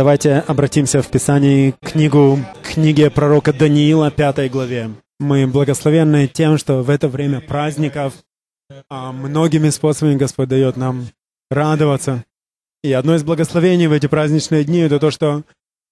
Давайте обратимся в Писании к книгу, книге пророка Даниила, пятой главе. Мы благословенны тем, что в это время праздников а, многими способами Господь дает нам радоваться. И одно из благословений в эти праздничные дни — это то, что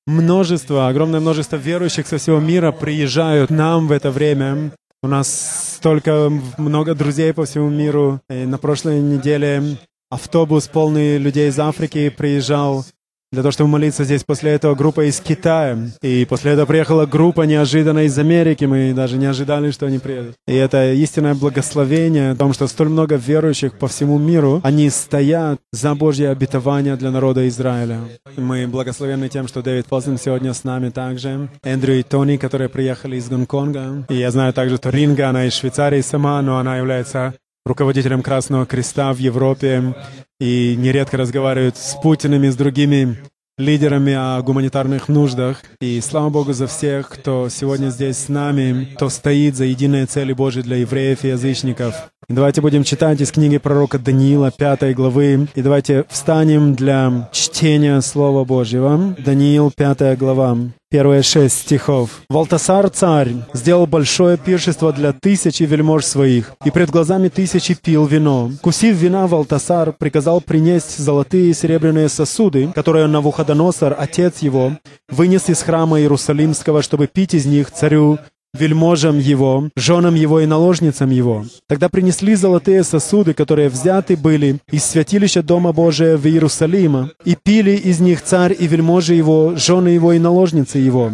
множество, огромное множество верующих со всего мира приезжают нам в это время. У нас столько много друзей по всему миру. И на прошлой неделе автобус полный людей из Африки приезжал для того, чтобы молиться здесь. После этого группа из Китая. И после этого приехала группа неожиданно из Америки. Мы даже не ожидали, что они приедут. И это истинное благословение о том, что столь много верующих по всему миру, они стоят за Божье обетование для народа Израиля. Мы благословены тем, что Дэвид Позден сегодня с нами также. Эндрю и Тони, которые приехали из Гонконга. И я знаю также, что Ринга, она из Швейцарии сама, но она является руководителем Красного Креста в Европе и нередко разговаривают с Путиным и с другими лидерами о гуманитарных нуждах. И слава Богу за всех, кто сегодня здесь с нами, кто стоит за единые цели Божьи для евреев и язычников. Давайте будем читать из книги пророка Даниила, пятой главы. И давайте встанем для чтения Слова Божьего. Даниил, пятая глава. Первые шесть стихов. «Валтасар, царь, сделал большое пиршество для тысячи вельмож своих, и пред глазами тысячи пил вино. Кусив вина, Валтасар приказал принести золотые и серебряные сосуды, которые Навуходоносор, отец его, вынес из храма Иерусалимского, чтобы пить из них царю вельможам его, женам его и наложницам его. Тогда принесли золотые сосуды, которые взяты были из святилища Дома Божия в Иерусалима, и пили из них царь и вельможи его, жены его и наложницы его.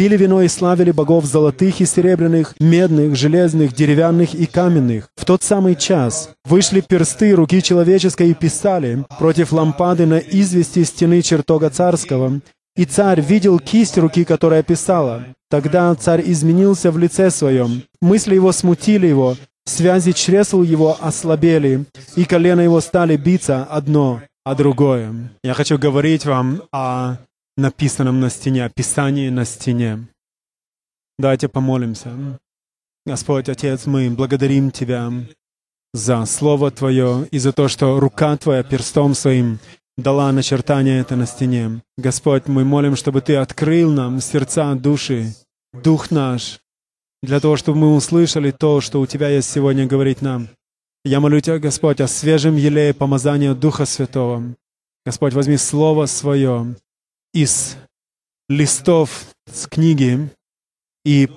Пили вино и славили богов золотых и серебряных, медных, железных, деревянных и каменных. В тот самый час вышли персты руки человеческой и писали против лампады на извести стены чертога царского, и царь видел кисть руки, которая писала. Тогда царь изменился в лице своем. Мысли его смутили его, связи чресл его ослабели, и колено его стали биться одно, а другое. Я хочу говорить вам о написанном на стене, о Писании на стене. Давайте помолимся. Господь, Отец, мы благодарим Тебя за Слово Твое и за то, что рука Твоя перстом своим дала начертание это на стене. Господь, мы молим, чтобы Ты открыл нам сердца, души, дух наш, для того, чтобы мы услышали то, что у Тебя есть сегодня говорить нам. Я молю Тебя, Господь, о свежем елее помазания Духа Святого. Господь, возьми Слово Свое из листов с книги и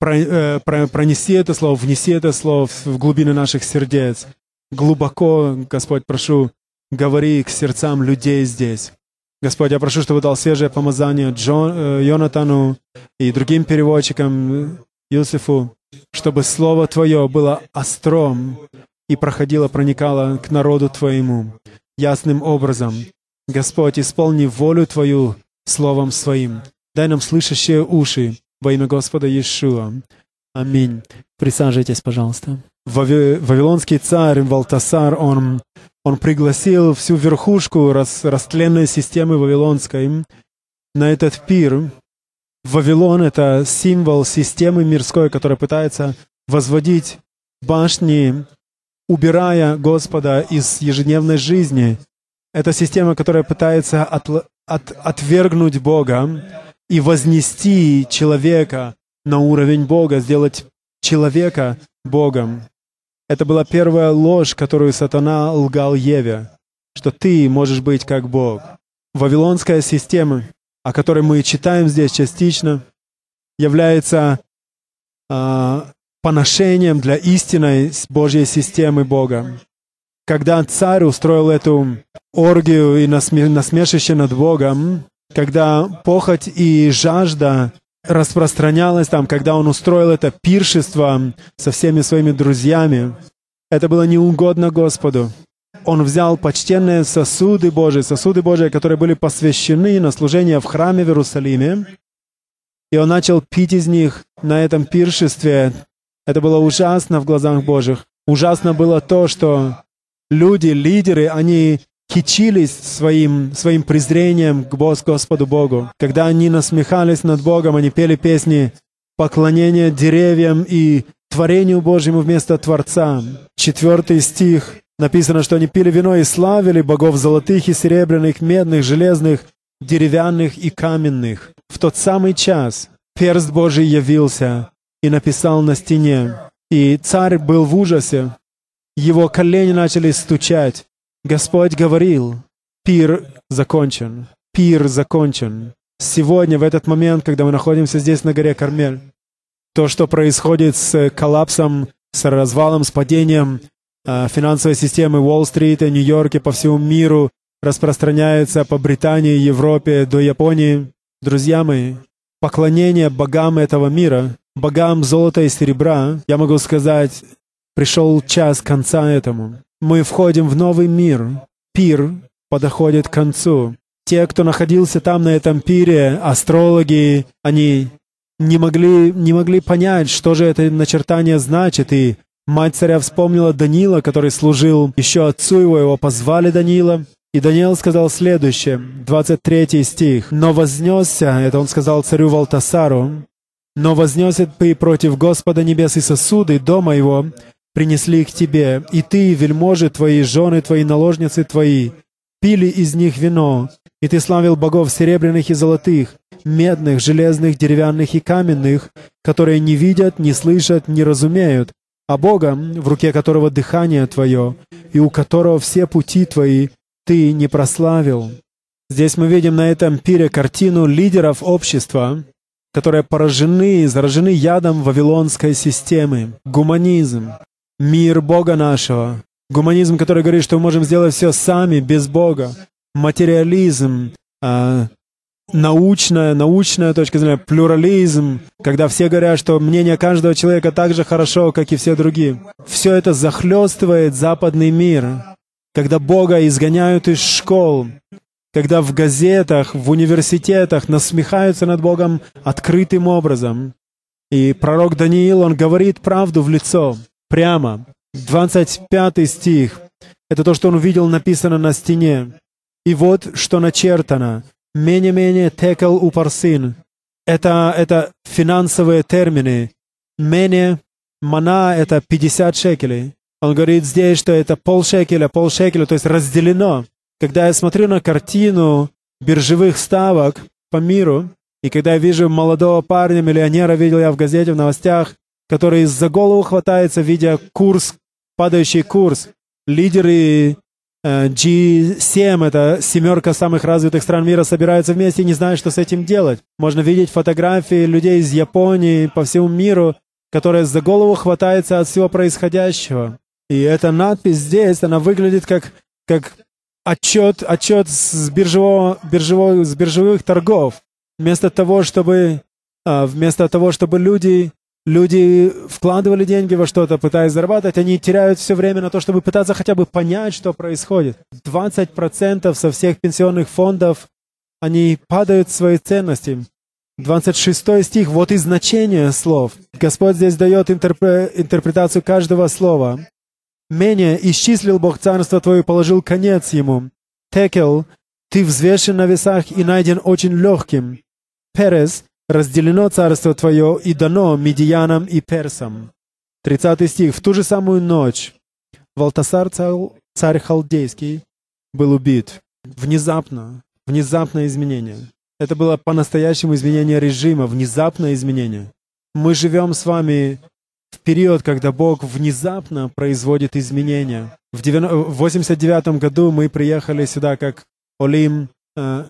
э, пронеси это Слово, внеси это Слово в глубины наших сердец. Глубоко, Господь, прошу, говори к сердцам людей здесь. Господь, я прошу, чтобы дал свежее помазание Джон, э, Йонатану и другим переводчикам, Юсифу, чтобы Слово Твое было остром и проходило, проникало к народу Твоему ясным образом. Господь, исполни волю Твою Словом Своим. Дай нам слышащие уши во имя Господа Иешуа. Аминь. Присаживайтесь, пожалуйста. Вавилонский царь Валтасар, он он пригласил всю верхушку рас, растленной системы Вавилонской на этот пир. Вавилон — это символ системы мирской, которая пытается возводить башни, убирая Господа из ежедневной жизни. Это система, которая пытается от, от, отвергнуть Бога и вознести человека на уровень Бога, сделать человека Богом. Это была первая ложь, которую сатана лгал Еве, что ты можешь быть как Бог. Вавилонская система, о которой мы читаем здесь частично, является э, поношением для истинной Божьей системы Бога. Когда царь устроил эту оргию и насмешище над Богом, когда похоть и жажда распространялось там, когда он устроил это пиршество со всеми своими друзьями. Это было неугодно Господу. Он взял почтенные сосуды Божии, сосуды Божии, которые были посвящены на служение в храме в Иерусалиме, и он начал пить из них на этом пиршестве. Это было ужасно в глазах Божьих. Ужасно было то, что люди, лидеры, они кичились своим, своим презрением к Господу Богу. Когда они насмехались над Богом, они пели песни поклонения деревьям и творению Божьему вместо Творца. Четвертый стих написано, что они пили вино и славили богов золотых и серебряных, медных, железных, деревянных и каменных. В тот самый час перст Божий явился и написал на стене. И царь был в ужасе. Его колени начали стучать. Господь говорил, пир закончен, пир закончен. Сегодня, в этот момент, когда мы находимся здесь на горе Кармель, то, что происходит с коллапсом, с развалом, с падением э, финансовой системы Уолл-стрит, Нью-Йорке, по всему миру, распространяется по Британии, Европе, до Японии. Друзья мои, поклонение богам этого мира, богам золота и серебра, я могу сказать, пришел час конца этому. Мы входим в новый мир. Пир подходит к концу. Те, кто находился там на этом пире, астрологи, они не могли, не могли понять, что же это начертание значит, и мать царя вспомнила Данила, который служил еще отцу его, его позвали Данила, и Даниил сказал следующее, 23 стих. «Но вознесся, это он сказал царю Валтасару, но вознесет ты против Господа небес и сосуды дома его, принесли к тебе, и ты, вельможи твои, жены твои, наложницы твои, пили из них вино, и ты славил богов серебряных и золотых, медных, железных, деревянных и каменных, которые не видят, не слышат, не разумеют, а Бога, в руке которого дыхание твое, и у которого все пути твои, ты не прославил. Здесь мы видим на этом пире картину лидеров общества, которые поражены, заражены ядом вавилонской системы. Гуманизм, мир Бога нашего. Гуманизм, который говорит, что мы можем сделать все сами, без Бога. Материализм, э, научная, научная точка зрения, плюрализм, когда все говорят, что мнение каждого человека так же хорошо, как и все другие. Все это захлестывает западный мир когда Бога изгоняют из школ, когда в газетах, в университетах насмехаются над Богом открытым образом. И пророк Даниил, он говорит правду в лицо, прямо. 25 стих. Это то, что он увидел написано на стене. И вот что начертано. Менее-менее текал у парсин. Это, это финансовые термины. Менее, мана — это 50 шекелей. Он говорит здесь, что это полшекеля, полшекеля, то есть разделено. Когда я смотрю на картину биржевых ставок по миру, и когда я вижу молодого парня, миллионера, видел я в газете, в новостях, который за голову хватается, видя курс, падающий курс. Лидеры э, G7, это семерка самых развитых стран мира, собираются вместе и не знают, что с этим делать. Можно видеть фотографии людей из Японии по всему миру, которые за голову хватаются от всего происходящего. И эта надпись здесь, она выглядит как, как отчет, отчет с, биржевого, биржевого, с биржевых торгов. Вместо того, чтобы, а, вместо того, чтобы люди, люди вкладывали деньги во что-то, пытаясь зарабатывать, они теряют все время на то, чтобы пытаться хотя бы понять, что происходит. 20% со всех пенсионных фондов, они падают в свои ценности. 26 стих, вот и значение слов. Господь здесь дает интерпре- интерпретацию каждого слова. Менее исчислил Бог царство твое и положил конец ему. Текел, ты взвешен на весах и найден очень легким. Перес, разделено царство твое и дано медиянам и персам. 30 стих. В ту же самую ночь Валтасар, царь халдейский, был убит. Внезапно, внезапное изменение. Это было по-настоящему изменение режима, внезапное изменение. Мы живем с вами в период, когда Бог внезапно производит изменения. В 89 году мы приехали сюда как Олим. Э,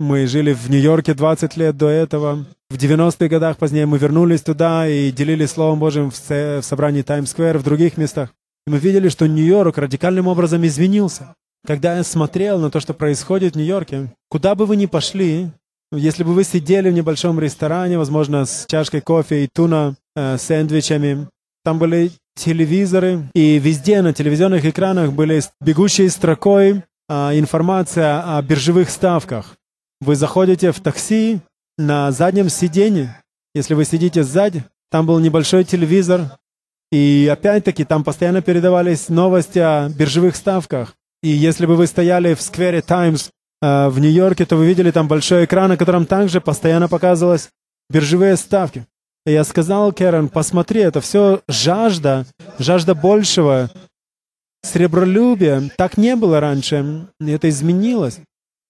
мы жили в Нью-Йорке 20 лет до этого. В 90-х годах позднее мы вернулись туда и делились Словом Божьим в собрании Таймс-сквер, в других местах. И мы видели, что Нью-Йорк радикальным образом изменился. Когда я смотрел на то, что происходит в Нью-Йорке, куда бы вы ни пошли, если бы вы сидели в небольшом ресторане, возможно, с чашкой кофе и туна, э, сэндвичами, там были телевизоры, и везде на телевизионных экранах были бегущей строкой э, информация о биржевых ставках. Вы заходите в такси, на заднем сиденье, если вы сидите сзади, там был небольшой телевизор, и опять-таки там постоянно передавались новости о биржевых ставках. И если бы вы стояли в сквере Таймс Э, в Нью-Йорке, то вы видели там большой экран, на котором также постоянно показывалось биржевые ставки. И я сказал Кэрон, посмотри, это все жажда, жажда большего, сребролюбия. Так не было раньше, это изменилось.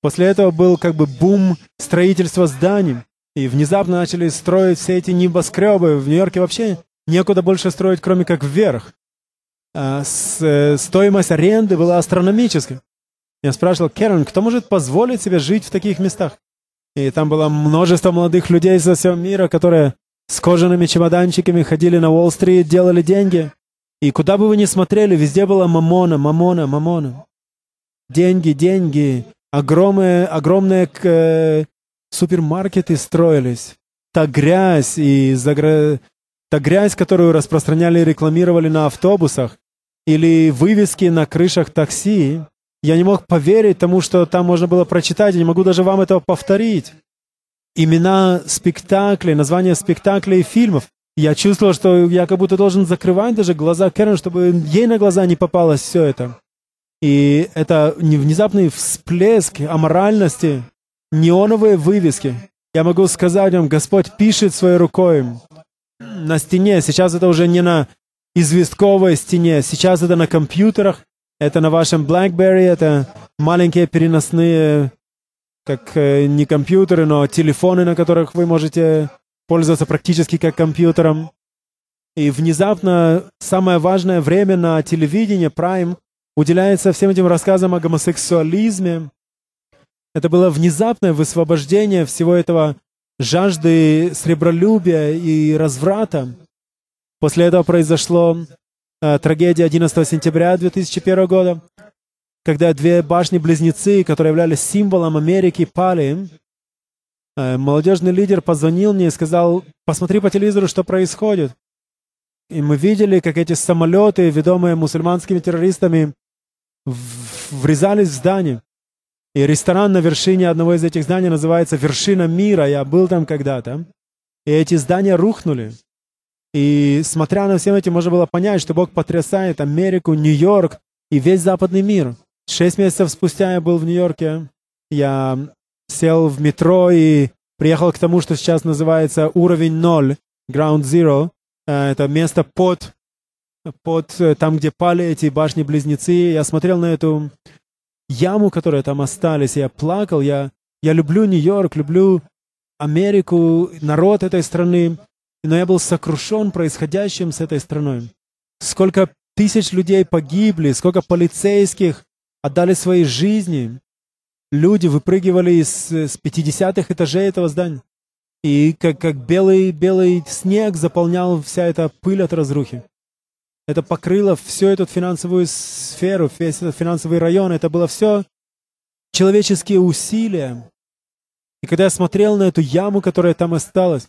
После этого был как бы бум строительства зданий. И внезапно начали строить все эти небоскребы. В Нью-Йорке вообще некуда больше строить, кроме как вверх. А с, э, стоимость аренды была астрономической. Я спрашивал, Керн, кто может позволить себе жить в таких местах? И там было множество молодых людей со всего мира, которые с кожаными чемоданчиками ходили на Уолл-стрит, делали деньги. И куда бы вы ни смотрели, везде было мамона, мамона, мамона. Деньги, деньги. Огромные, огромные э, супермаркеты строились. Та грязь и загра... та грязь, которую распространяли и рекламировали на автобусах, или вывески на крышах такси, я не мог поверить тому, что там можно было прочитать, я не могу даже вам этого повторить. Имена спектаклей, названия спектаклей и фильмов. Я чувствовал, что я как будто должен закрывать даже глаза Кэрон, чтобы ей на глаза не попалось все это. И это внезапный всплеск аморальности, неоновые вывески. Я могу сказать вам, Господь пишет своей рукой на стене. Сейчас это уже не на известковой стене, сейчас это на компьютерах, это на вашем BlackBerry, это маленькие переносные, как э, не компьютеры, но телефоны, на которых вы можете пользоваться практически как компьютером. И внезапно самое важное время на телевидении, Prime, уделяется всем этим рассказам о гомосексуализме. Это было внезапное высвобождение всего этого жажды сребролюбия и разврата. После этого произошло Э, трагедия 11 сентября 2001 года, когда две башни-близнецы, которые являлись символом Америки, пали. Э, молодежный лидер позвонил мне и сказал, посмотри по телевизору, что происходит. И мы видели, как эти самолеты, ведомые мусульманскими террористами, врезались в здание. И ресторан на вершине одного из этих зданий называется «Вершина мира». Я был там когда-то. И эти здания рухнули. И смотря на все эти, можно было понять, что Бог потрясает Америку, Нью-Йорк и весь западный мир. Шесть месяцев спустя я был в Нью-Йорке. Я сел в метро и приехал к тому, что сейчас называется уровень ноль, ground zero. Э, это место под, под э, там, где пали эти башни-близнецы. Я смотрел на эту яму, которая там остались. Я плакал. Я, я люблю Нью-Йорк, люблю Америку, народ этой страны но я был сокрушен происходящим с этой страной. Сколько тысяч людей погибли, сколько полицейских отдали свои жизни. Люди выпрыгивали из, с 50-х этажей этого здания. И как, как белый, белый снег заполнял вся эта пыль от разрухи. Это покрыло всю эту финансовую сферу, весь этот финансовый район. Это было все человеческие усилия. И когда я смотрел на эту яму, которая там осталась,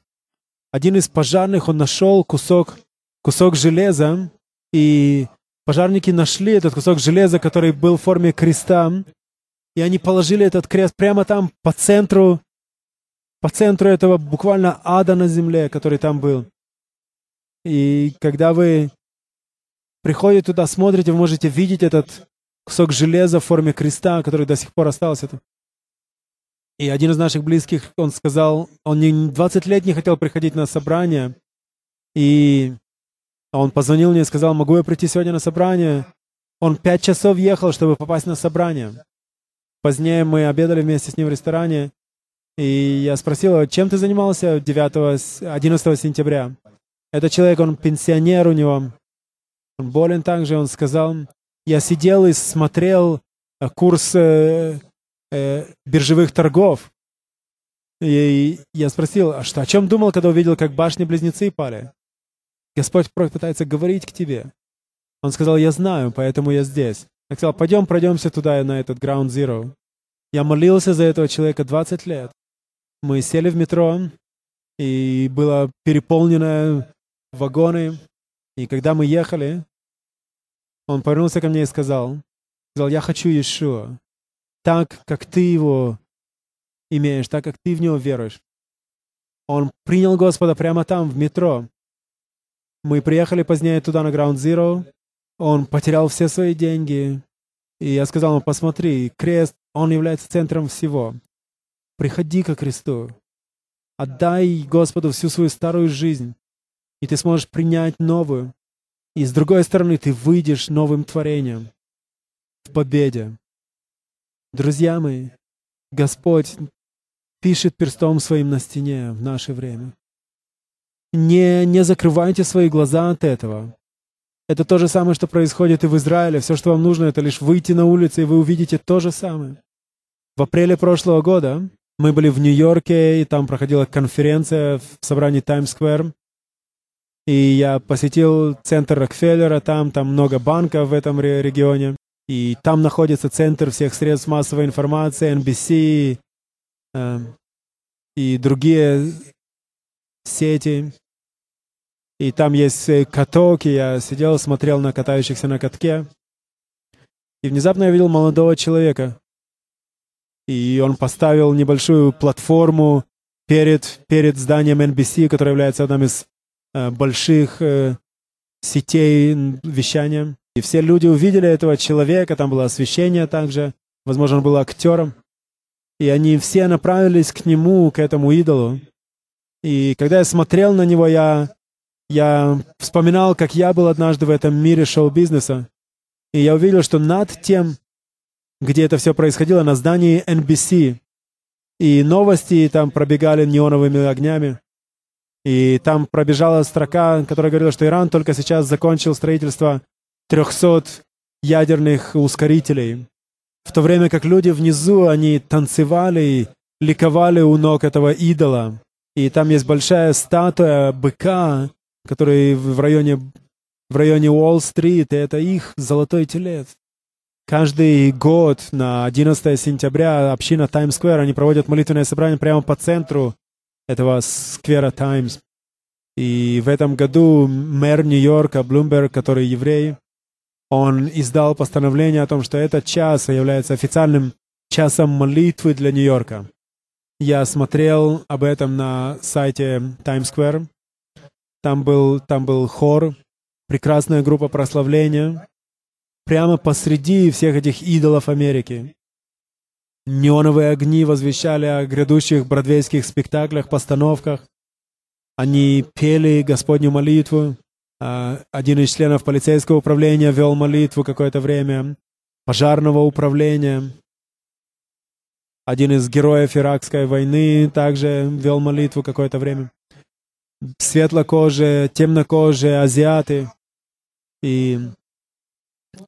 один из пожарных, он нашел кусок, кусок железа, и пожарники нашли этот кусок железа, который был в форме креста, и они положили этот крест прямо там, по центру, по центру этого буквально ада на земле, который там был. И когда вы приходите туда, смотрите, вы можете видеть этот кусок железа в форме креста, который до сих пор остался. И один из наших близких, он сказал, он не 20 лет не хотел приходить на собрание, и он позвонил мне и сказал, могу я прийти сегодня на собрание? Он пять часов ехал, чтобы попасть на собрание. Позднее мы обедали вместе с ним в ресторане, и я спросил, чем ты занимался 9, 11 сентября? Этот человек, он пенсионер у него, болен также, он сказал, я сидел и смотрел курс э, э, биржевых торгов. И я спросил, а что, о чем думал, когда увидел, как башни-близнецы пали? Господь пытается говорить к тебе. Он сказал, я знаю, поэтому я здесь. Я сказал, пойдем пройдемся туда, на этот Ground Zero. Я молился за этого человека 20 лет. Мы сели в метро, и было переполнено вагоны. И когда мы ехали, он повернулся ко мне и сказал, сказал, я хочу Иешуа так, как ты его имеешь, так, как ты в него веруешь. Он принял Господа прямо там, в метро. Мы приехали позднее туда, на Ground Zero. Он потерял все свои деньги. И я сказал ему, посмотри, крест, он является центром всего. Приходи ко кресту. Отдай Господу всю свою старую жизнь, и ты сможешь принять новую. И с другой стороны, ты выйдешь новым творением в победе. Друзья мои, Господь пишет перстом своим на стене в наше время. Не, не закрывайте свои глаза от этого. Это то же самое, что происходит и в Израиле. Все, что вам нужно, это лишь выйти на улицу, и вы увидите то же самое. В апреле прошлого года мы были в Нью-Йорке, и там проходила конференция в собрании Таймс-сквер. И я посетил центр Рокфеллера, там, там много банков в этом регионе. И там находится центр всех средств массовой информации, NBC э, и другие сети. И там есть э, каток, и я сидел, смотрел на катающихся на катке. И внезапно я видел молодого человека. И он поставил небольшую платформу перед, перед зданием NBC, которое является одним из больших э, сетей вещания. И все люди увидели этого человека, там было освещение также, возможно, он был актером. И они все направились к нему, к этому идолу. И когда я смотрел на него, я я вспоминал, как я был однажды в этом мире шоу-бизнеса, и я увидел, что над тем, где это все происходило, на здании NBC, и новости там пробегали неоновыми огнями, и там пробежала строка, которая говорила, что Иран только сейчас закончил строительство 300 ядерных ускорителей, в то время как люди внизу, они танцевали и ликовали у ног этого идола. И там есть большая статуя быка, который в районе, в районе Уолл-стрит, и это их золотой телец. Каждый год на 11 сентября община Таймс-сквер, они проводят молитвенное собрание прямо по центру этого сквера Таймс. И в этом году мэр Нью-Йорка, Блумберг, который еврей, он издал постановление о том, что этот час является официальным часом молитвы для Нью-Йорка. Я смотрел об этом на сайте Times Square, там был, там был хор, прекрасная группа прославления. Прямо посреди всех этих идолов Америки. Неоновые огни возвещали о грядущих бродвейских спектаклях, постановках. Они пели Господню молитву. А, один из членов полицейского управления вел молитву какое-то время, пожарного управления. Один из героев Иракской войны также вел молитву какое-то время светлокожие, темнокожие, азиаты. И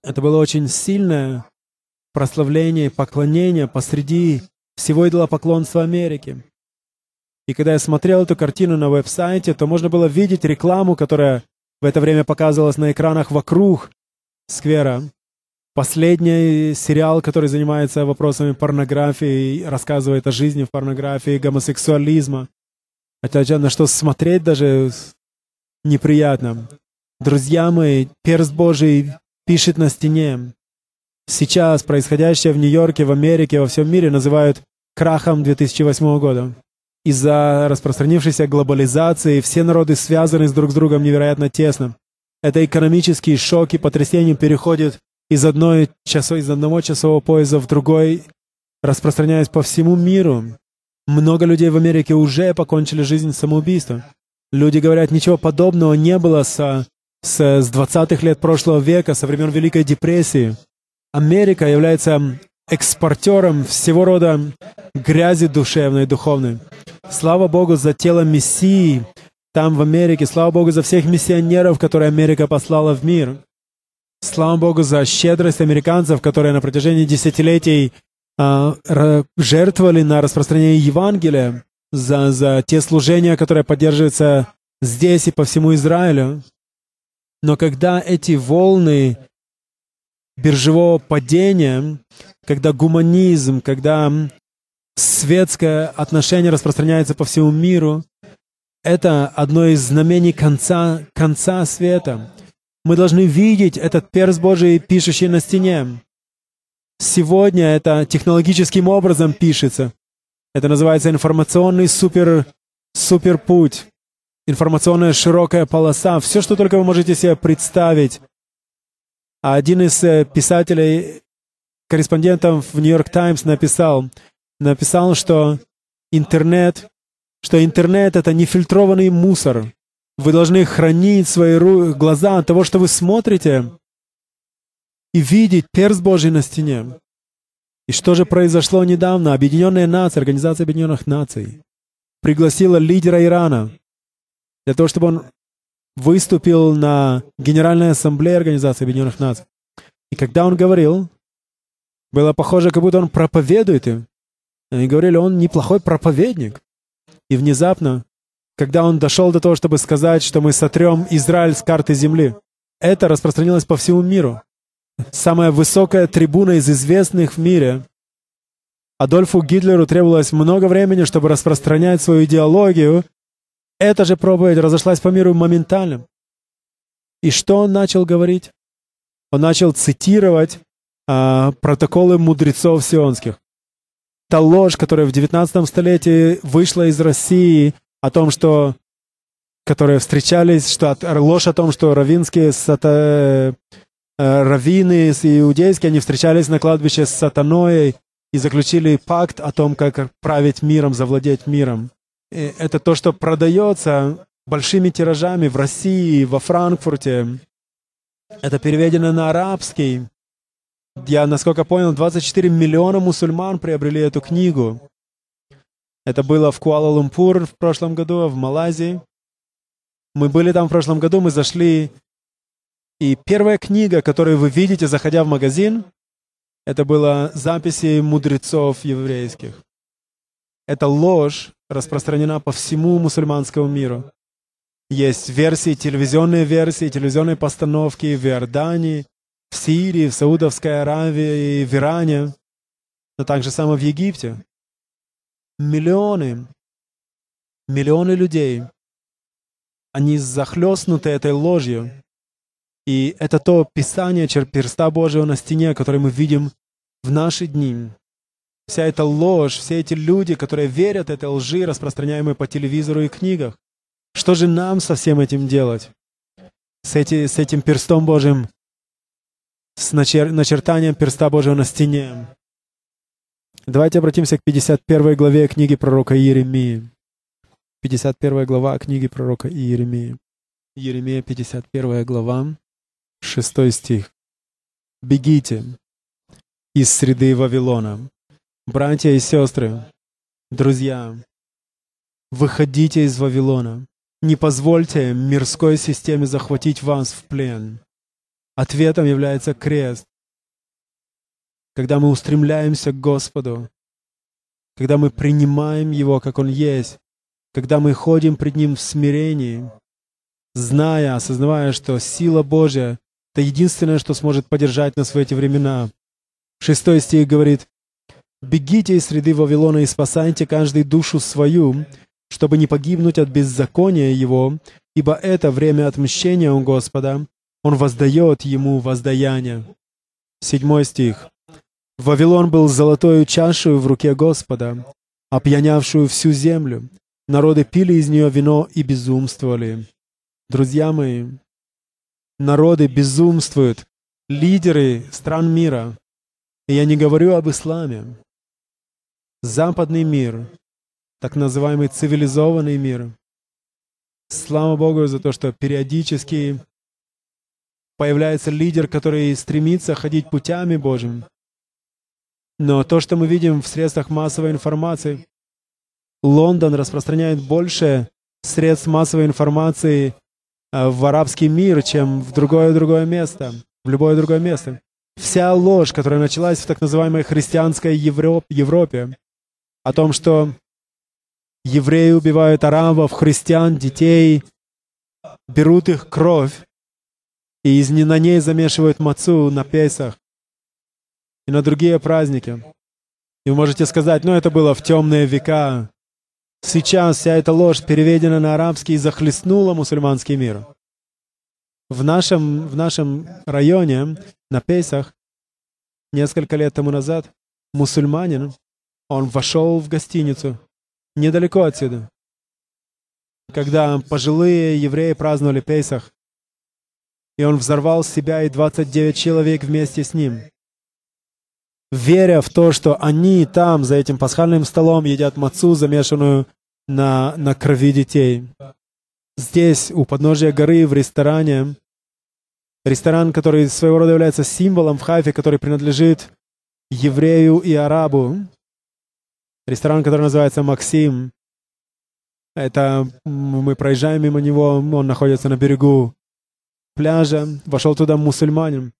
это было очень сильное прославление, поклонение посреди всего идолопоклонства Америки. И когда я смотрел эту картину на веб-сайте, то можно было видеть рекламу, которая в это время показывалась на экранах вокруг сквера. Последний сериал, который занимается вопросами порнографии, рассказывает о жизни в порнографии, гомосексуализма. Это на что смотреть даже неприятно. Друзья мои, перст Божий пишет на стене. Сейчас происходящее в Нью-Йорке, в Америке, во всем мире называют крахом 2008 года. Из-за распространившейся глобализации все народы связаны с друг с другом невероятно тесно. Это экономический шок и потрясение переходит из, одной часо, из одного часового пояса в другой, распространяясь по всему миру. Много людей в Америке уже покончили жизнь самоубийством. Люди говорят, ничего подобного не было с, с, с 20-х лет прошлого века, со времен Великой депрессии. Америка является экспортером всего рода грязи душевной и духовной. Слава Богу за тело Мессии там, в Америке. Слава Богу за всех миссионеров, которые Америка послала в мир. Слава Богу за щедрость американцев, которые на протяжении десятилетий а, жертвовали на распространение Евангелия, за, за те служения, которые поддерживаются здесь и по всему Израилю. Но когда эти волны биржевого падения, когда гуманизм, когда светское отношение распространяется по всему миру, это одно из знамений конца, конца света. Мы должны видеть этот перст Божий, пишущий на стене. Сегодня это технологическим образом пишется. Это называется информационный супер, супер путь. Информационная широкая полоса. Все, что только вы можете себе представить. А один из э, писателей, корреспондентов в Нью-Йорк Таймс написал, написал, что интернет, что интернет это нефильтрованный мусор. Вы должны хранить свои глаза от того, что вы смотрите, и видеть перст Божий на стене. И что же произошло недавно? Объединенная нация, Организация Объединенных Наций, пригласила лидера Ирана для того, чтобы он выступил на Генеральной Ассамблее Организации Объединенных Наций. И когда он говорил, было похоже, как будто он проповедует им. Они говорили, он неплохой проповедник. И внезапно, когда он дошел до того, чтобы сказать, что мы сотрем Израиль с карты земли, это распространилось по всему миру. Самая высокая трибуна из известных в мире. Адольфу Гитлеру требовалось много времени, чтобы распространять свою идеологию. Эта же проповедь разошлась по миру моментально. И что он начал говорить? Он начал цитировать а, протоколы мудрецов сионских. Та ложь, которая в 19 столетии вышла из России о том, что которые встречались, что ложь о том, что равинские сата, э, раввины иудейские, они встречались на кладбище с сатаной и заключили пакт о том, как править миром, завладеть миром. И это то, что продается большими тиражами в России, во Франкфурте. Это переведено на арабский. Я, насколько понял, 24 миллиона мусульман приобрели эту книгу. Это было в Куала-Лумпур в прошлом году, в Малайзии. Мы были там в прошлом году, мы зашли, и первая книга, которую вы видите, заходя в магазин, это была записи мудрецов еврейских. Эта ложь распространена по всему мусульманскому миру. Есть версии, телевизионные версии, телевизионные постановки в Иордании, в Сирии, в Саудовской Аравии, в Иране, но также само в Египте. Миллионы, миллионы людей они захлестнуты этой ложью. И это то Писание перста Божьего на стене, которое мы видим в наши дни. Вся эта ложь, все эти люди, которые верят этой лжи, распространяемой по телевизору и книгах. Что же нам со всем этим делать? С, эти, с этим перстом Божьим, с начер, начертанием перста Божьего на стене. Давайте обратимся к 51 главе книги пророка Иеремии. 51 глава книги пророка Иеремии. Иеремия, 51 глава, 6 стих. «Бегите из среды Вавилона, братья и сестры, друзья, выходите из Вавилона, не позвольте мирской системе захватить вас в плен. Ответом является крест. Когда мы устремляемся к Господу, когда мы принимаем Его, как Он есть, когда мы ходим пред Ним в смирении, зная, осознавая, что сила Божья — это единственное, что сможет поддержать нас в эти времена. Шестой стих говорит, «Бегите из среды Вавилона и спасайте каждый душу свою, чтобы не погибнуть от беззакония его, ибо это время отмщения у Господа, Он воздает ему воздаяние». Седьмой стих. «Вавилон был золотою чашей в руке Господа, опьянявшую всю землю, Народы пили из нее вино и безумствовали. Друзья мои, народы безумствуют, лидеры стран мира. И я не говорю об исламе. Западный мир, так называемый цивилизованный мир. Слава Богу за то, что периодически появляется лидер, который стремится ходить путями Божьими. Но то, что мы видим в средствах массовой информации, Лондон распространяет больше средств массовой информации э, в арабский мир, чем в другое другое место, в любое другое место. Вся ложь, которая началась в так называемой христианской Европе, о том, что евреи убивают арабов, христиан, детей, берут их кровь и из на ней замешивают мацу на Песах и на другие праздники. И вы можете сказать, ну это было в темные века, Сейчас вся эта ложь переведена на арабский и захлестнула мусульманский мир. В нашем, в нашем районе, на Песах, несколько лет тому назад, мусульманин, он вошел в гостиницу недалеко отсюда. Когда пожилые евреи праздновали Песах, и он взорвал себя и 29 человек вместе с ним веря в то, что они там, за этим пасхальным столом, едят мацу, замешанную на, на крови детей. Здесь, у подножия горы, в ресторане, ресторан, который своего рода является символом в Хайфе, который принадлежит еврею и арабу. Ресторан, который называется «Максим». Это мы проезжаем мимо него, он находится на берегу пляжа. Вошел туда мусульманин,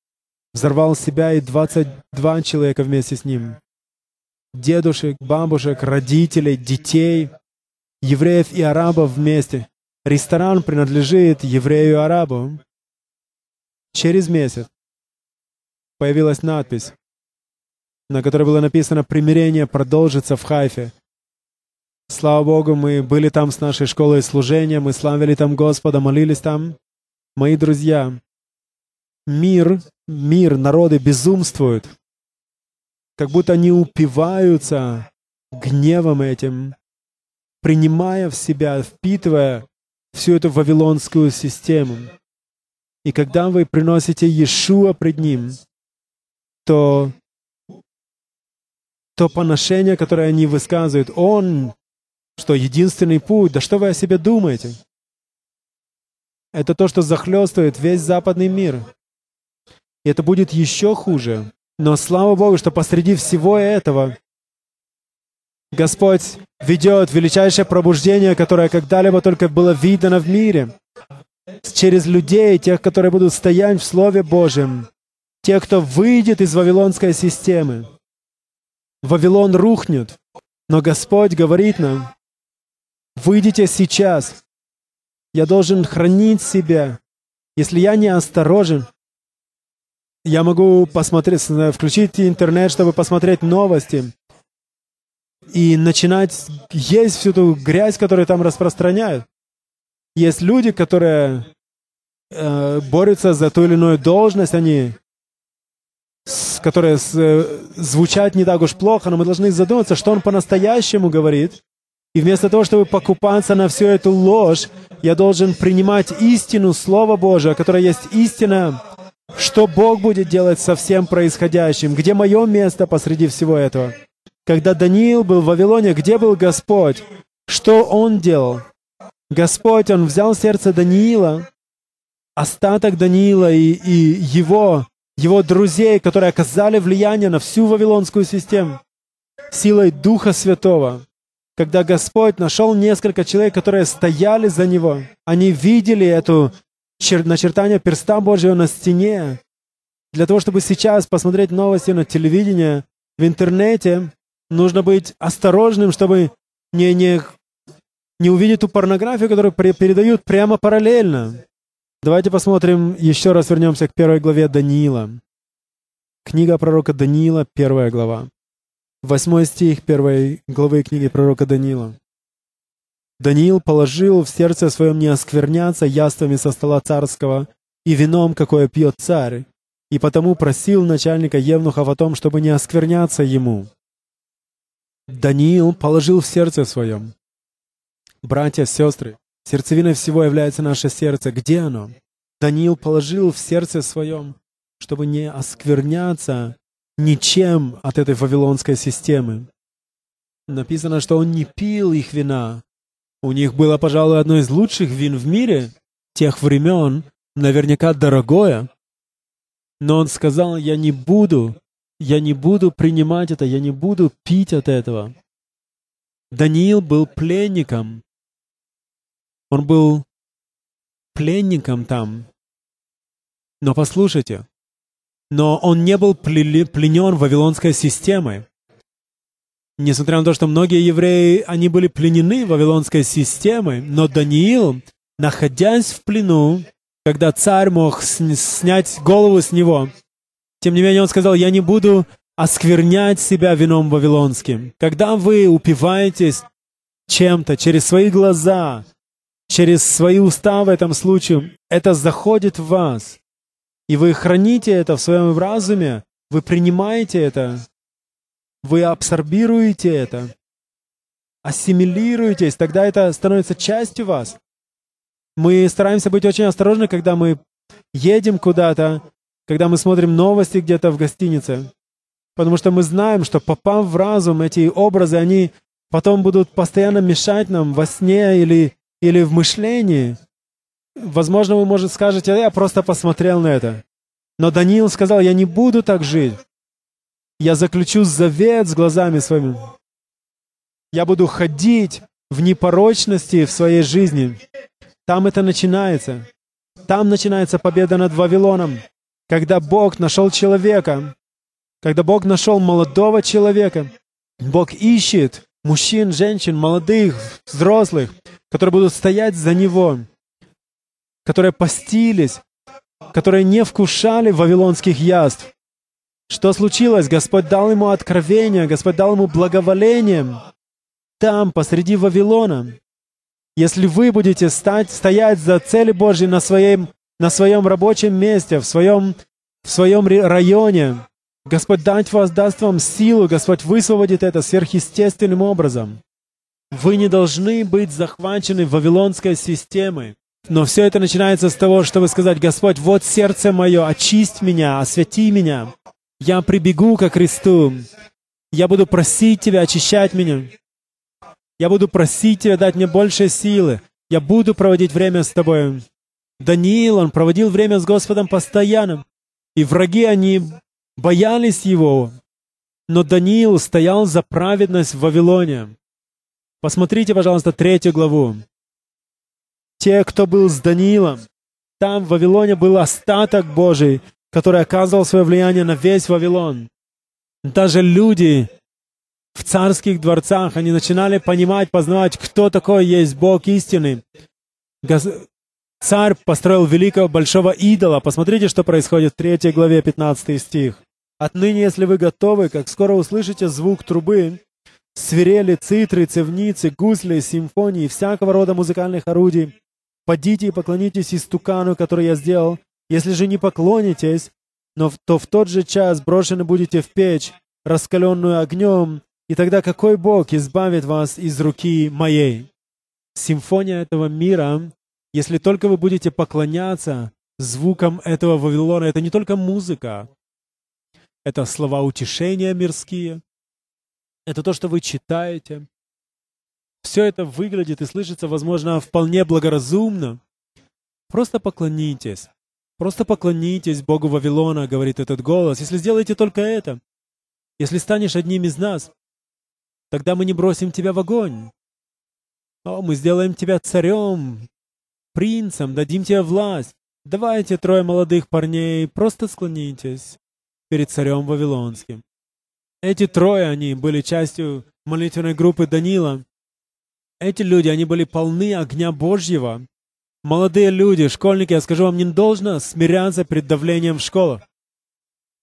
взорвал себя и 22 человека вместе с ним. Дедушек, бабушек, родителей, детей, евреев и арабов вместе. Ресторан принадлежит еврею и арабу. Через месяц появилась надпись, на которой было написано «Примирение продолжится в Хайфе». Слава Богу, мы были там с нашей школой служения, мы славили там Господа, молились там. Мои друзья, мир, мир, народы безумствуют, как будто они упиваются гневом этим, принимая в себя, впитывая всю эту вавилонскую систему. И когда вы приносите Иешуа пред Ним, то то поношение, которое они высказывают, Он, что единственный путь, да что вы о себе думаете? Это то, что захлестывает весь западный мир. И это будет еще хуже. Но слава Богу, что посреди всего этого Господь ведет величайшее пробуждение, которое когда-либо только было видано в мире через людей, тех, которые будут стоять в Слове Божьем, тех, кто выйдет из вавилонской системы. Вавилон рухнет, но Господь говорит нам, выйдите сейчас. Я должен хранить себя. Если я не осторожен, я могу посмотреть, включить интернет, чтобы посмотреть новости и начинать есть всю ту грязь, которую там распространяют. Есть люди, которые э, борются за ту или иную должность, они, которые э, звучат не так уж плохо, но мы должны задуматься, что он по-настоящему говорит. И вместо того, чтобы покупаться на всю эту ложь, я должен принимать истину Слова Божия, которая есть истина, что Бог будет делать со всем происходящим, где мое место посреди всего этого. Когда Даниил был в Вавилоне, где был Господь? Что он делал? Господь, Он взял сердце Даниила, остаток Даниила и, и его, его друзей, которые оказали влияние на всю вавилонскую систему, силой Духа Святого. Когда Господь нашел несколько человек, которые стояли за Него, они видели эту чер- начертание перста Божьего на стене. Для того, чтобы сейчас посмотреть новости на телевидении, в интернете, нужно быть осторожным, чтобы не, не не увидеть ту порнографию, которую передают прямо параллельно. Давайте посмотрим, еще раз вернемся к первой главе Даниила. Книга пророка Даниила, первая глава. Восьмой стих первой главы книги пророка Даниила. Даниил положил в сердце своем не оскверняться яствами со стола царского и вином, какое пьет царь, и потому просил начальника Евнухов о том, чтобы не оскверняться ему. Даниил положил в сердце своем Братья, сестры, сердцевиной всего является наше сердце. Где оно? Даниил положил в сердце своем, чтобы не оскверняться ничем от этой вавилонской системы. Написано, что он не пил их вина. У них было, пожалуй, одно из лучших вин в мире тех времен, наверняка дорогое. Но он сказал, я не буду, я не буду принимать это, я не буду пить от этого. Даниил был пленником, он был пленником там. Но послушайте, но он не был пленен вавилонской системой. Несмотря на то, что многие евреи, они были пленены вавилонской системой, но Даниил, находясь в плену, когда царь мог снять голову с него, тем не менее он сказал, я не буду осквернять себя вином вавилонским. Когда вы упиваетесь чем-то через свои глаза, через свои уста в этом случае, это заходит в вас. И вы храните это в своем разуме, вы принимаете это, вы абсорбируете это, ассимилируетесь, тогда это становится частью вас. Мы стараемся быть очень осторожны, когда мы едем куда-то, когда мы смотрим новости где-то в гостинице, потому что мы знаем, что попав в разум, эти образы, они потом будут постоянно мешать нам во сне или или в мышлении, возможно, вы, может, скажете, я просто посмотрел на это. Но Даниил сказал, я не буду так жить. Я заключу завет с глазами своими. Я буду ходить в непорочности в своей жизни. Там это начинается. Там начинается победа над Вавилоном. Когда Бог нашел человека, когда Бог нашел молодого человека, Бог ищет мужчин, женщин, молодых, взрослых, которые будут стоять за Него, которые постились, которые не вкушали вавилонских яств. Что случилось? Господь дал ему откровение, Господь дал ему благоволение там, посреди Вавилона. Если вы будете стать, стоять за цели Божьи на своем, на своем рабочем месте, в своем, в своем районе, Господь дать вас, даст вам силу, Господь высвободит это сверхъестественным образом. Вы не должны быть захвачены вавилонской системой. Но все это начинается с того, чтобы сказать, Господь, вот сердце мое, очисть меня, освети меня. Я прибегу ко Христу. Я буду просить Тебя очищать меня. Я буду просить Тебя дать мне больше силы. Я буду проводить время с Тобой. Даниил, он проводил время с Господом постоянно. И враги, они боялись его. Но Даниил стоял за праведность в Вавилоне. Посмотрите, пожалуйста, третью главу. Те, кто был с Даниилом, там в Вавилоне был остаток Божий, который оказывал свое влияние на весь Вавилон. Даже люди в царских дворцах, они начинали понимать, познавать, кто такой есть Бог истины. Царь построил великого большого идола. Посмотрите, что происходит в 3 главе 15 стих. «Отныне, если вы готовы, как скоро услышите звук трубы, свирели, цитры, цевницы, гусли, симфонии, всякого рода музыкальных орудий, подите и поклонитесь истукану, который я сделал, если же не поклонитесь, но то в тот же час брошены будете в печь, раскаленную огнем, и тогда какой Бог избавит вас из руки моей? Симфония этого мира, если только вы будете поклоняться звукам этого Вавилона, это не только музыка, это слова утешения мирские, это то, что вы читаете. Все это выглядит и слышится, возможно, вполне благоразумно. Просто поклонитесь. Просто поклонитесь Богу Вавилона, говорит этот голос. Если сделаете только это, если станешь одним из нас, тогда мы не бросим тебя в огонь. О, мы сделаем тебя царем, принцем, дадим тебе власть. Давайте, трое молодых парней, просто склонитесь перед царем Вавилонским. Эти трое, они были частью молитвенной группы Данила. Эти люди, они были полны огня Божьего. Молодые люди, школьники, я скажу, вам не должно смиряться перед давлением в школах.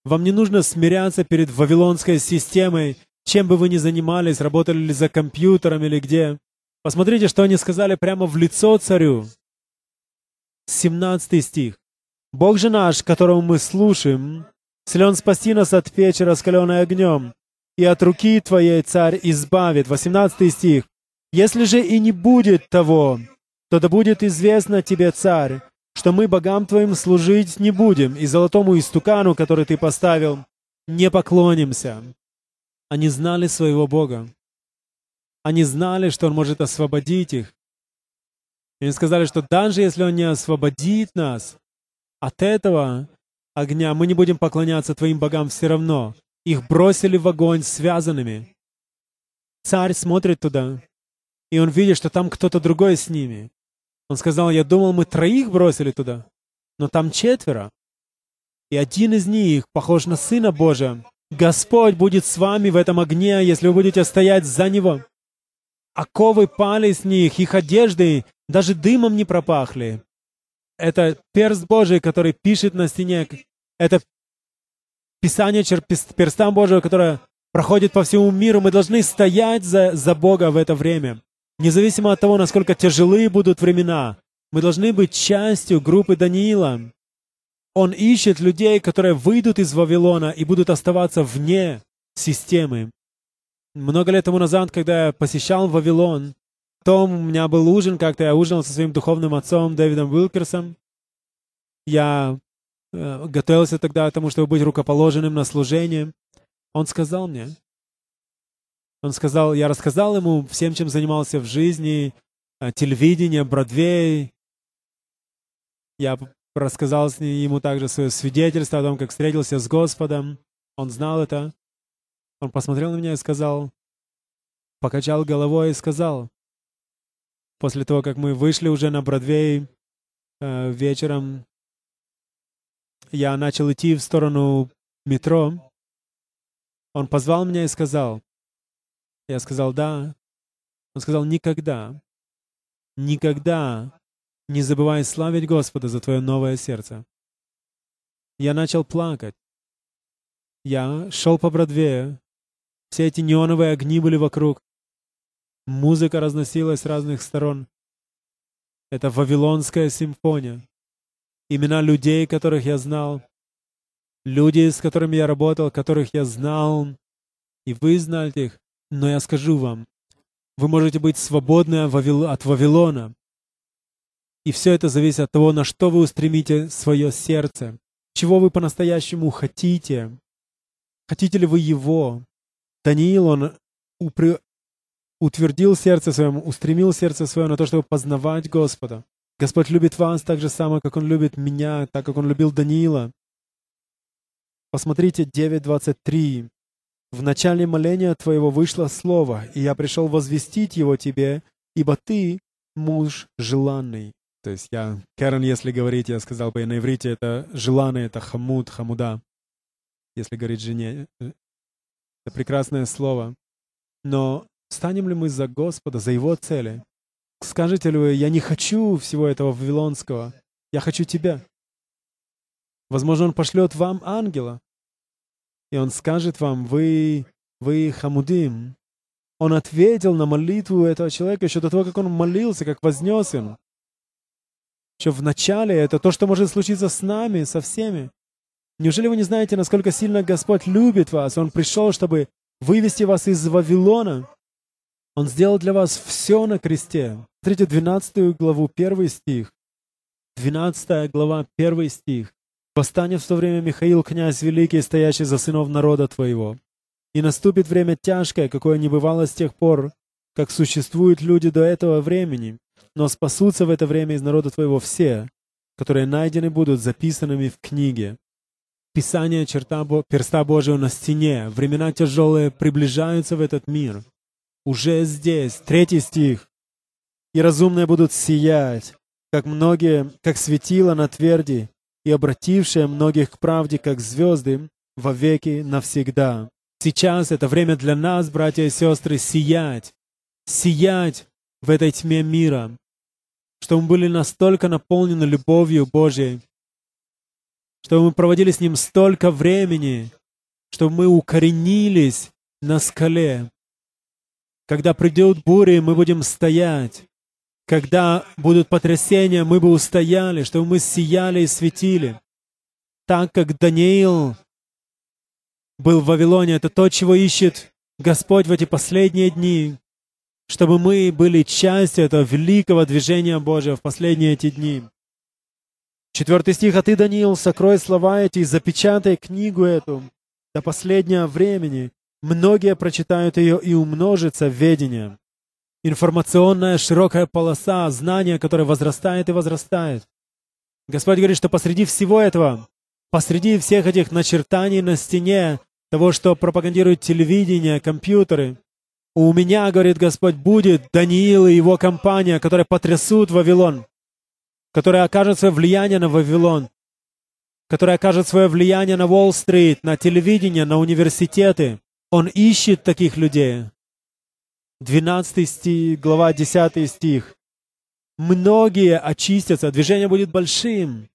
Вам не нужно смиряться перед вавилонской системой, чем бы вы ни занимались, работали ли за компьютером или где. Посмотрите, что они сказали прямо в лицо царю. 17 стих. «Бог же наш, которого мы слушаем, силен спасти нас от печи, раскаленной огнем, и от руки Твоей, царь, избавит». 18 стих. «Если же и не будет того, то да будет известно тебе, царь, что мы богам твоим служить не будем, и золотому истукану, который ты поставил, не поклонимся. Они знали своего Бога. Они знали, что Он может освободить их. И они сказали, что даже если Он не освободит нас от этого огня, мы не будем поклоняться Твоим богам все равно. Их бросили в огонь связанными. Царь смотрит туда, и он видит, что там кто-то другой с ними. Он сказал, я думал, мы троих бросили туда, но там четверо. И один из них похож на Сына Божия. Господь будет с вами в этом огне, если вы будете стоять за Него. Оковы пали с них, их одежды даже дымом не пропахли. Это перст Божий, который пишет на стене. Это Писание перстам Божьего, которое проходит по всему миру. Мы должны стоять за, за Бога в это время. Независимо от того, насколько тяжелые будут времена, мы должны быть частью группы Даниила. Он ищет людей, которые выйдут из Вавилона и будут оставаться вне системы. Много лет тому назад, когда я посещал Вавилон, том у меня был ужин, как-то я ужинал со своим духовным отцом Дэвидом Уилкерсом. Я э, готовился тогда к тому, чтобы быть рукоположенным на служение. Он сказал мне, он сказал, я рассказал ему всем, чем занимался в жизни, э, телевидение, Бродвей. Я рассказал ему также свое свидетельство о том, как встретился с Господом. Он знал это. Он посмотрел на меня и сказал, покачал головой и сказал, после того, как мы вышли уже на Бродвей э, вечером, я начал идти в сторону метро. Он позвал меня и сказал, я сказал «да». Он сказал «никогда, никогда не забывай славить Господа за твое новое сердце». Я начал плакать. Я шел по Бродвею. Все эти неоновые огни были вокруг. Музыка разносилась с разных сторон. Это Вавилонская симфония. Имена людей, которых я знал. Люди, с которыми я работал, которых я знал. И вы знаете их. Но я скажу вам, вы можете быть свободны от Вавилона. И все это зависит от того, на что вы устремите свое сердце. Чего вы по-настоящему хотите. Хотите ли вы его? Даниил, он. Утвердил сердце своем, устремил сердце свое на то, чтобы познавать Господа. Господь любит вас так же само, как Он любит меня, так как Он любил Даниила. Посмотрите 9.23. В начале моления твоего вышло слово, и я пришел возвестить его тебе, ибо ты муж желанный. То есть я, Кэрон, если говорить, я сказал бы на иврите, это желанный, это хамуд, хамуда. Если говорить жене. Это прекрасное слово. Но станем ли мы за Господа, за Его цели? Скажете ли вы, я не хочу всего этого вавилонского, я хочу тебя. Возможно, Он пошлет вам ангела, и он скажет вам, вы, вы хамудим. Он ответил на молитву этого человека еще до того, как он молился, как вознес им. Еще в начале это то, что может случиться с нами, со всеми. Неужели вы не знаете, насколько сильно Господь любит вас? Он пришел, чтобы вывести вас из Вавилона. Он сделал для вас все на кресте. Смотрите 12 главу, 1 стих. 12 глава, 1 стих. Восстанет в то время Михаил, князь великий, стоящий за сынов народа твоего. И наступит время тяжкое, какое не бывало с тех пор, как существуют люди до этого времени, но спасутся в это время из народа твоего все, которые найдены будут записанными в книге. Писание черта перста Божьего на стене. Времена тяжелые приближаются в этот мир. Уже здесь. Третий стих. И разумные будут сиять, как многие, как светило на тверди, и обратившая многих к правде, как звезды, во веки навсегда. Сейчас это время для нас, братья и сестры, сиять, сиять в этой тьме мира, чтобы мы были настолько наполнены любовью Божьей, чтобы мы проводили с Ним столько времени, чтобы мы укоренились на скале. Когда придет буря, мы будем стоять, когда будут потрясения, мы бы устояли, чтобы мы сияли и светили. Так как Даниил был в Вавилоне, это то, чего ищет Господь в эти последние дни, чтобы мы были частью этого великого движения Божьего в последние эти дни. Четвертый стих, «А ты, Даниил, сокрой слова эти и запечатай книгу эту до последнего времени. Многие прочитают ее и умножится ведение» информационная широкая полоса знания, которая возрастает и возрастает. Господь говорит, что посреди всего этого, посреди всех этих начертаний на стене, того, что пропагандирует телевидение, компьютеры, у меня, говорит Господь, будет Даниил и его компания, которые потрясут Вавилон, которые окажут свое влияние на Вавилон, которые окажут свое влияние на Уолл-стрит, на телевидение, на университеты. Он ищет таких людей. 12 стих, глава 10 стих. Многие очистятся, движение будет большим.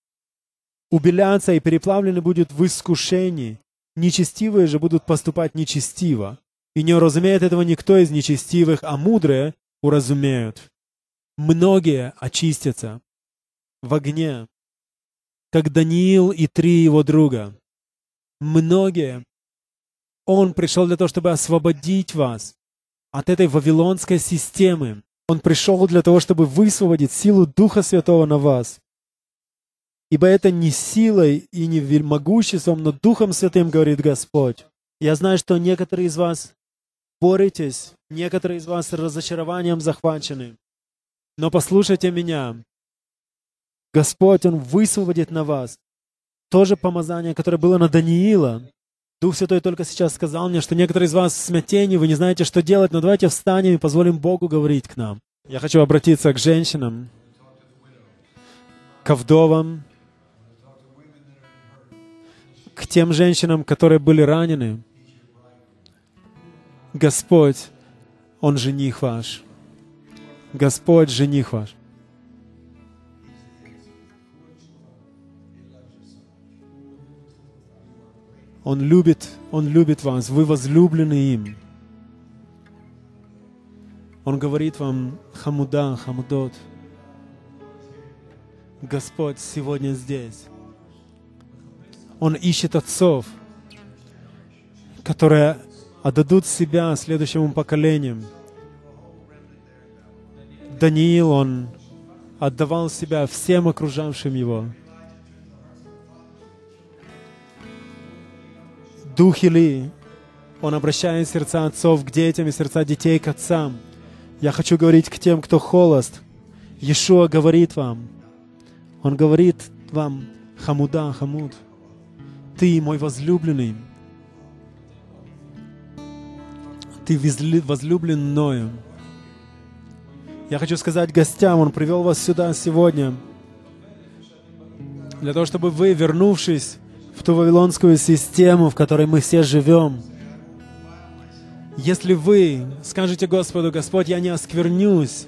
Убеляться и переплавлены будут в искушении. Нечестивые же будут поступать нечестиво. И не уразумеет этого никто из нечестивых, а мудрые уразумеют. Многие очистятся в огне, как Даниил и три его друга. Многие. Он пришел для того, чтобы освободить вас от этой вавилонской системы. Он пришел для того, чтобы высвободить силу Духа Святого на вас. Ибо это не силой и не могуществом, но Духом Святым, говорит Господь. Я знаю, что некоторые из вас боретесь, некоторые из вас разочарованием захвачены. Но послушайте меня. Господь, Он высвободит на вас то же помазание, которое было на Даниила. Дух Святой только сейчас сказал мне, что некоторые из вас в смятении, вы не знаете, что делать, но давайте встанем и позволим Богу говорить к нам. Я хочу обратиться к женщинам, к вдовам, к тем женщинам, которые были ранены. Господь, Он жених ваш. Господь, жених ваш. Он любит, Он любит вас, вы возлюблены им. Он говорит вам, Хамуда, Хамудот, Господь сегодня здесь. Он ищет отцов, которые отдадут себя следующему поколениям. Даниил, он отдавал себя всем окружавшим его. Дух Или, он обращает сердца отцов к детям и сердца детей к отцам. Я хочу говорить к тем, кто холост. Иешуа говорит вам. Он говорит вам, Хамуда, Хамуд, ты мой возлюбленный. Ты возлюблен мною. Я хочу сказать гостям, Он привел вас сюда сегодня, для того, чтобы вы, вернувшись в ту вавилонскую систему, в которой мы все живем. Если вы скажете Господу, Господь, я не осквернюсь,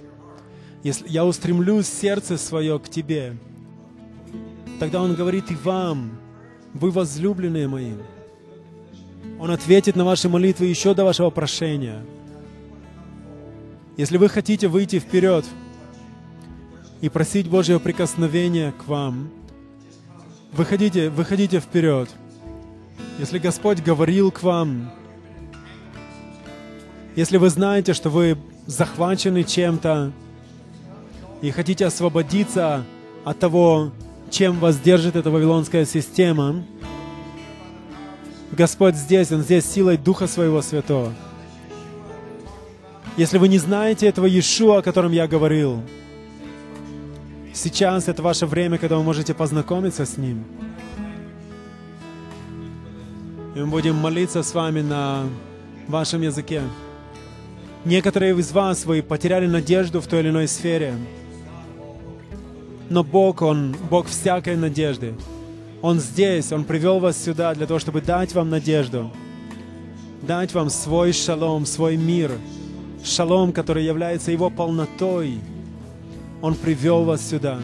если я устремлю сердце свое к Тебе, тогда Он говорит и вам, вы возлюбленные мои. Он ответит на ваши молитвы еще до вашего прошения. Если вы хотите выйти вперед и просить Божьего прикосновения к вам – Выходите, выходите вперед. Если Господь говорил к вам, если вы знаете, что вы захвачены чем-то и хотите освободиться от того, чем вас держит эта вавилонская система, Господь здесь, Он здесь силой Духа Своего Святого. Если вы не знаете этого Иешуа, о котором я говорил, Сейчас это ваше время, когда вы можете познакомиться с Ним. И мы будем молиться с вами на вашем языке. Некоторые из вас, вы потеряли надежду в той или иной сфере. Но Бог, Он Бог всякой надежды. Он здесь, Он привел вас сюда для того, чтобы дать вам надежду. Дать вам свой шалом, свой мир. Шалом, который является Его полнотой – он привел вас сюда.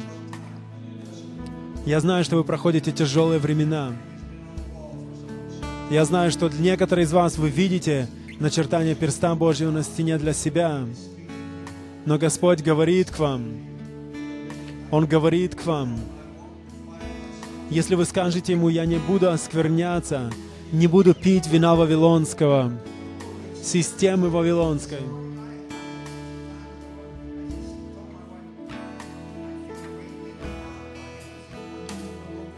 Я знаю, что вы проходите тяжелые времена. Я знаю, что некоторые из вас вы видите начертание перста Божьего на стене для себя. Но Господь говорит к вам. Он говорит к вам. Если вы скажете Ему, я не буду оскверняться, не буду пить вина Вавилонского, системы Вавилонской,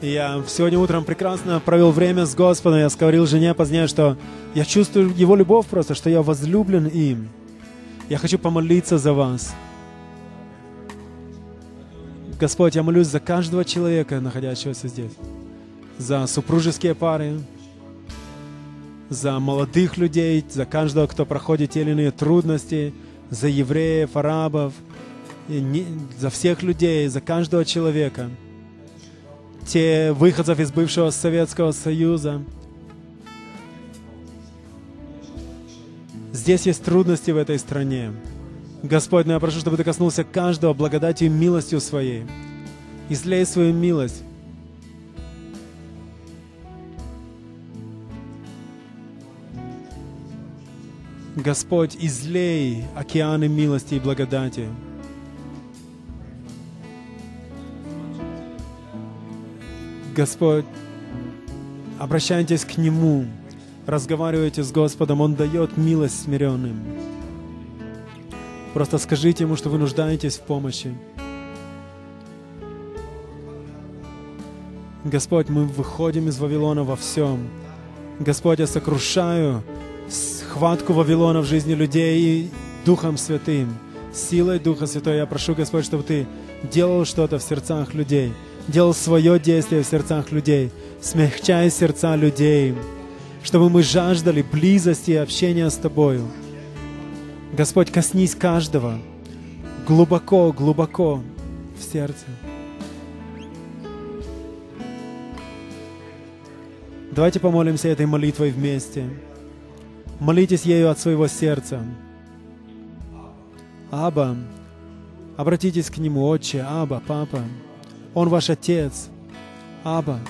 Я сегодня утром прекрасно провел время с Господом. Я говорил жене позднее, что я чувствую Его любовь просто, что я возлюблен им. Я хочу помолиться за вас. Господь, я молюсь за каждого человека, находящегося здесь. За супружеские пары, за молодых людей, за каждого, кто проходит те или иные трудности, за евреев, арабов, за всех людей, за каждого человека – те выходцев из бывшего Советского Союза. Здесь есть трудности в этой стране. Господь, но я прошу, чтобы Ты коснулся каждого благодатью и милостью Своей. Излей свою милость. Господь, излей океаны милости и благодати. Господь, обращайтесь к Нему, разговаривайте с Господом, Он дает милость смиренным. Просто скажите Ему, что вы нуждаетесь в помощи. Господь, мы выходим из Вавилона во всем. Господь, я сокрушаю схватку Вавилона в жизни людей Духом Святым, силой Духа Святого. Я прошу, Господь, чтобы Ты делал что-то в сердцах людей – делал свое действие в сердцах людей, смягчая сердца людей. чтобы мы жаждали близости и общения с Тобою. Господь, коснись каждого глубоко, глубоко в сердце. Давайте помолимся этой молитвой вместе. Молитесь ею от своего сердца. Аба, обратитесь к Нему, Отче, Аба, Папа. Он ваш Отец. Аба.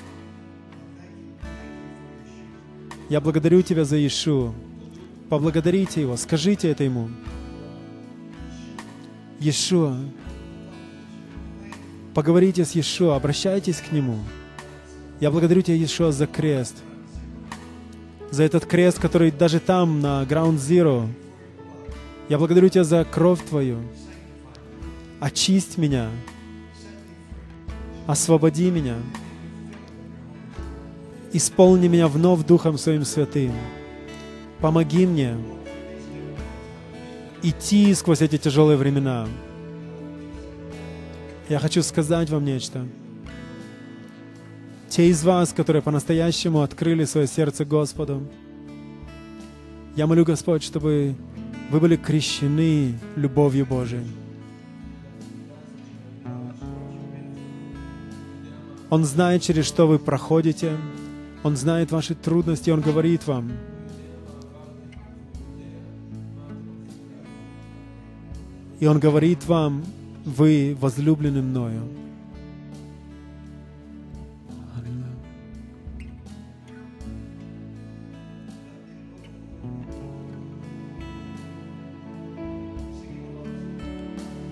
Я благодарю Тебя за Ишу. Поблагодарите Его, скажите это Ему. Иешуа. Поговорите с Иешуа, обращайтесь к Нему. Я благодарю Тебя, Иешуа, за крест. За этот крест, который даже там, на Ground Zero. Я благодарю Тебя за кровь Твою. Очисть меня. Освободи меня. Исполни меня вновь Духом Своим Святым. Помоги мне идти сквозь эти тяжелые времена. Я хочу сказать вам нечто. Те из вас, которые по-настоящему открыли свое сердце Господу, я молю, Господь, чтобы вы были крещены любовью Божией. Он знает, через что вы проходите. Он знает ваши трудности. Он говорит вам. И Он говорит вам, вы возлюблены мною.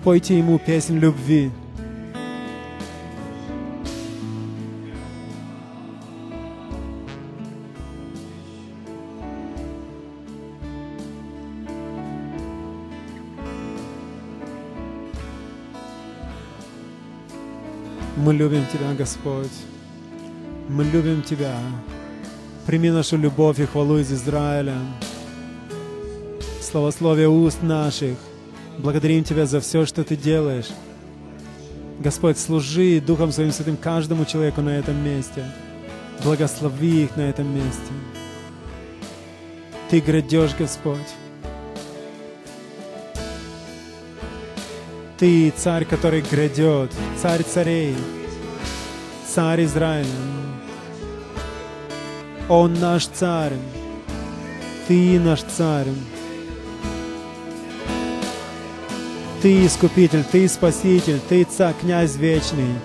Пойте ему песнь любви. Мы любим Тебя, Господь. Мы любим Тебя. Прими нашу любовь и хвалу из Израиля. Словословие уст наших. Благодарим Тебя за все, что Ты делаешь. Господь, служи Духом Своим Святым каждому человеку на этом месте. Благослови их на этом месте. Ты грядешь, Господь. Ты царь, который грядет, царь царей, царь Израиля. Он наш царь, Ты наш царь. Ты Искупитель, Ты Спаситель, Ты Царь, Князь Вечный,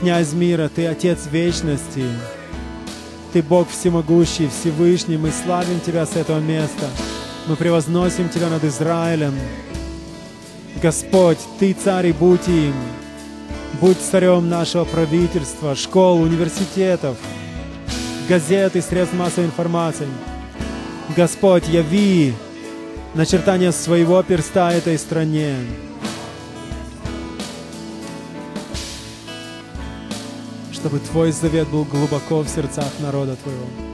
Князь мира, Ты Отец Вечности, Ты Бог Всемогущий, Всевышний, мы славим Тебя с этого места, мы превозносим Тебя над Израилем, Господь, Ты царь и будь им. Будь царем нашего правительства, школ, университетов, газет и средств массовой информации. Господь, яви начертание своего перста этой стране. Чтобы Твой завет был глубоко в сердцах народа Твоего.